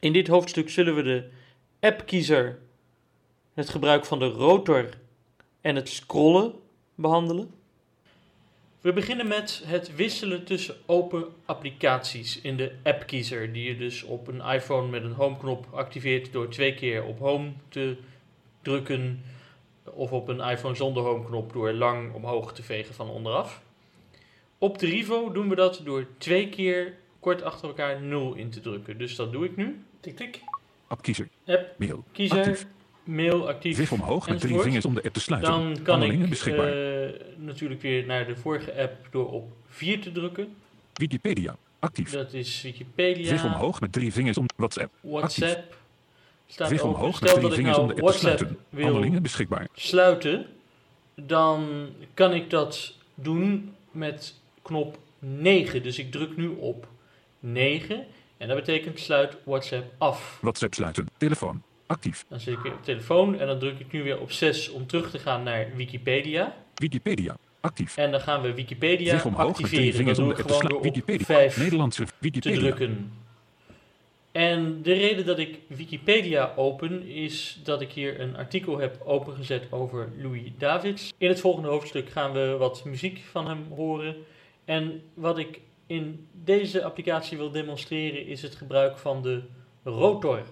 In dit hoofdstuk zullen we de appkiezer, het gebruik van de rotor en het scrollen behandelen. We beginnen met het wisselen tussen open applicaties in de appkiezer, die je dus op een iPhone met een home-knop activeert door twee keer op home te drukken, of op een iPhone zonder home-knop door lang omhoog te vegen van onderaf. Op de Rivo doen we dat door twee keer kort achter elkaar 0 in te drukken. Dus dat doe ik nu. Tik tik. Appkiezer. App Mail. kiezer, Actief. mail actief. Veeg omhoog met drie vingers om de app te sluiten. Dan kan Handelingen ik beschikbaar. eh, natuurlijk weer naar de vorige app door op 4 te drukken. Wikipedia. Actief. Dat is Wikipedia, Veeg omhoog met drie vingers om WhatsApp. WhatsApp. Staat Veeg open. omhoog met drie vingers om nou de app te WhatsApp sluiten. wil Handelingen beschikbaar. sluiten, dan kan ik dat doen met knop 9. Dus ik druk nu op 9 en dat betekent sluit WhatsApp af. WhatsApp sluiten. Telefoon. Actief. Dan zit ik weer op telefoon en dan druk ik nu weer op 6 om terug te gaan naar Wikipedia. Wikipedia. Actief. En dan gaan we Wikipedia omhoog activeren. Dat om doe ik te gewoon door sluiten. op Wikipedia. 5 Nederlandse te Wikipedia. drukken. En de reden dat ik Wikipedia open is dat ik hier een artikel heb opengezet over Louis Davids. In het volgende hoofdstuk gaan we wat muziek van hem horen. En wat ik in deze applicatie wil demonstreren is het gebruik van de rotor.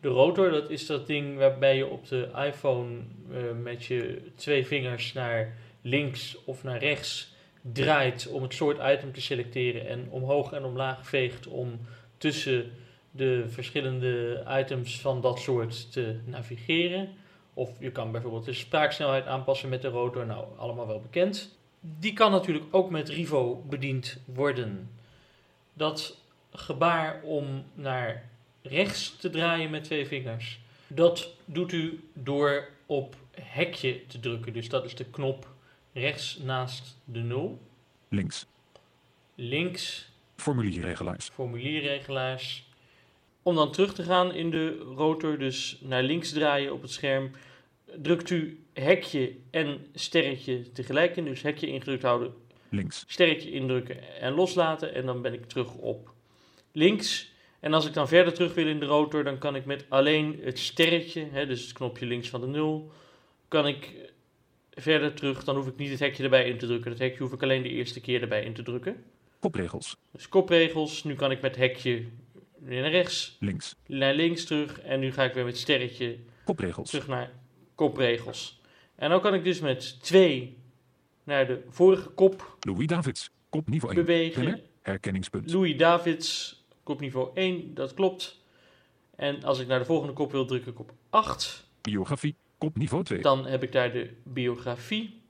De rotor, dat is dat ding waarbij je op de iPhone eh, met je twee vingers naar links of naar rechts draait om het soort item te selecteren en omhoog en omlaag veegt om tussen de verschillende items van dat soort te navigeren. Of je kan bijvoorbeeld de spraaksnelheid aanpassen met de rotor, nou allemaal wel bekend. Die kan natuurlijk ook met Rivo bediend worden. Dat gebaar om naar rechts te draaien met twee vingers, dat doet u door op hekje te drukken. Dus dat is de knop rechts naast de 0. Links. Links Formulierregelaars. formulierregelaars. Om dan terug te gaan in de rotor, dus naar links draaien op het scherm, drukt u hekje en sterretje tegelijk in. Dus hekje ingedrukt houden, Links. sterretje indrukken en loslaten. En dan ben ik terug op links. En als ik dan verder terug wil in de rotor, dan kan ik met alleen het sterretje, hè, dus het knopje links van de 0, kan ik verder terug. Dan hoef ik niet het hekje erbij in te drukken. Het hekje hoef ik alleen de eerste keer erbij in te drukken. Kopregels. Dus kopregels. Nu kan ik met hekje weer naar rechts, Links. naar links terug. En nu ga ik weer met sterretje Kopregels. terug naar kopregels. En dan kan ik dus met 2 naar de vorige kop Louis Davids. Kop niveau 1. bewegen. Herkenningspunt. Louis Davids, kopniveau 1, dat klopt. En als ik naar de volgende kop wil, druk ik op 8. Biografie. Kop niveau 2. Dan heb ik daar de biografie.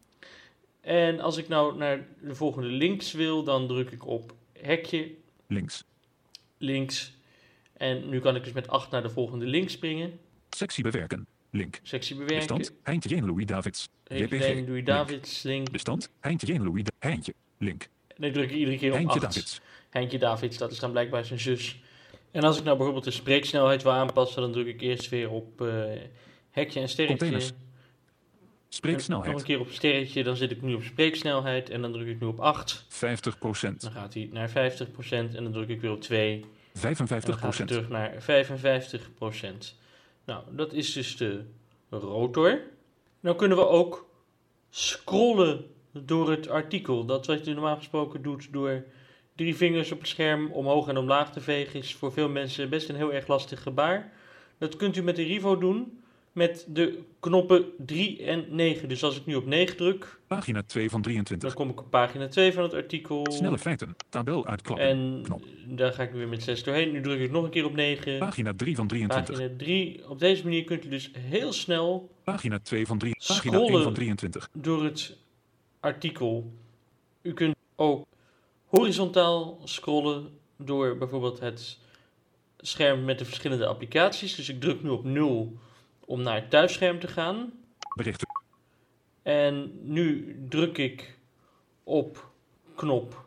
En als ik nou naar de volgende links wil, dan druk ik op hekje Links. links. En nu kan ik dus met 8 naar de volgende link springen. Sectie bewerken. Link. Sectie bewerken. Bestand. Heintje Jane Louis Davids. JPG. Louis. Davids link. Bestand. Heintje Jane Louis Da- Heintje. Link. En ik druk iedere keer op Heintje 8. Davids. Heintje Davids, dat is dan blijkbaar zijn zus. En als ik nou bijvoorbeeld de spreeksnelheid wil aanpassen, dan druk ik eerst weer op eh, hekje en sterretje. Containers. En Nog een Spreeksnelheid. keer op sterretje, dan zit ik nu op spreeksnelheid en dan druk ik nu op 8. 50%. Dan gaat hij naar 50% en dan druk ik weer op 2. En dan gaat hij 55%. terug naar 55%. Nou, dat is dus de rotor. Nou kunnen we ook scrollen door het artikel. Dat wat je normaal gesproken doet door drie vingers op het scherm omhoog en omlaag te vegen, is voor veel mensen best een heel erg lastig gebaar. Dat kunt u met de Rivo doen met de knoppen 3 en 9. Dus als ik nu op 9 druk, Pagina 2 van dan 23. kom ik op pagina 2 van het artikel. Snelle feiten. Tabel uitklappen. En Knop. daar ga ik weer met 6 doorheen. Nu druk ik nog een keer op 9. Pagina 3 van 23. Pagina 3. Op deze manier kunt u dus heel snel Pagina 2 van 3. Pagina Scrollen. 1 van 23. door het artikel. U kunt ook horizontaal scrollen door bijvoorbeeld het scherm met de verschillende applicaties. Dus ik druk nu op 0 om naar het thuisscherm te gaan. Berichten. En nu druk ik op knop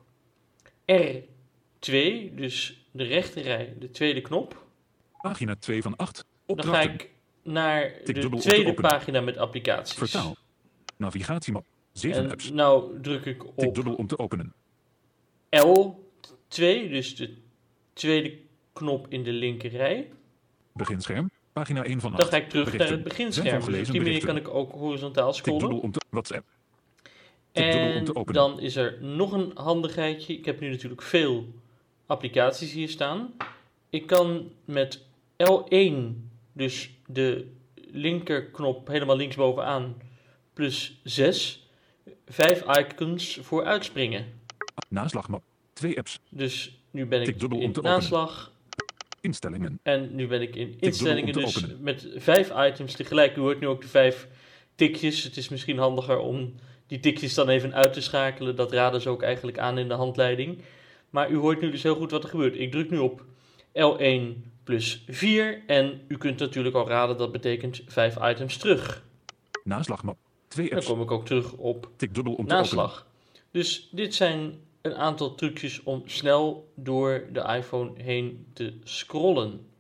R2, dus de rechterrij, de tweede knop. Pagina 2 van 8. Dan ga ik naar Tik de tweede pagina met applicaties. Vertaal. Navigatiemap. 7 En apps. nou druk ik Tik op dubbel om te openen. L2, dus de tweede knop in de linkerrij. Beginscherm. Pagina 1 van 8. Dan ga ik terug naar het beginscherm. Dus op die manier kan ik ook horizontaal scrollen. om te WhatsApp. Om En te dan is er nog een handigheidje. Ik heb nu natuurlijk veel applicaties hier staan. Ik kan met L1, dus de linkerknop helemaal linksbovenaan, plus 6, vijf icons voor uitspringen. Naslagmap. Twee apps. Dus nu ben ik in naslag Instellingen. en nu ben ik in instellingen. Dus openen. met vijf items tegelijk. U hoort nu ook de vijf tikjes. Het is misschien handiger om die tikjes dan even uit te schakelen. Dat raden ze ook eigenlijk aan in de handleiding. Maar u hoort nu dus heel goed wat er gebeurt. Ik druk nu op L1 plus 4 en u kunt natuurlijk al raden dat betekent vijf items terug. Naslagmap. Twee Dan apps. kom ik ook terug op Tik dubbel om te openen. naslag. Dus dit zijn een aantal trucjes om snel door de iPhone heen te scrollen.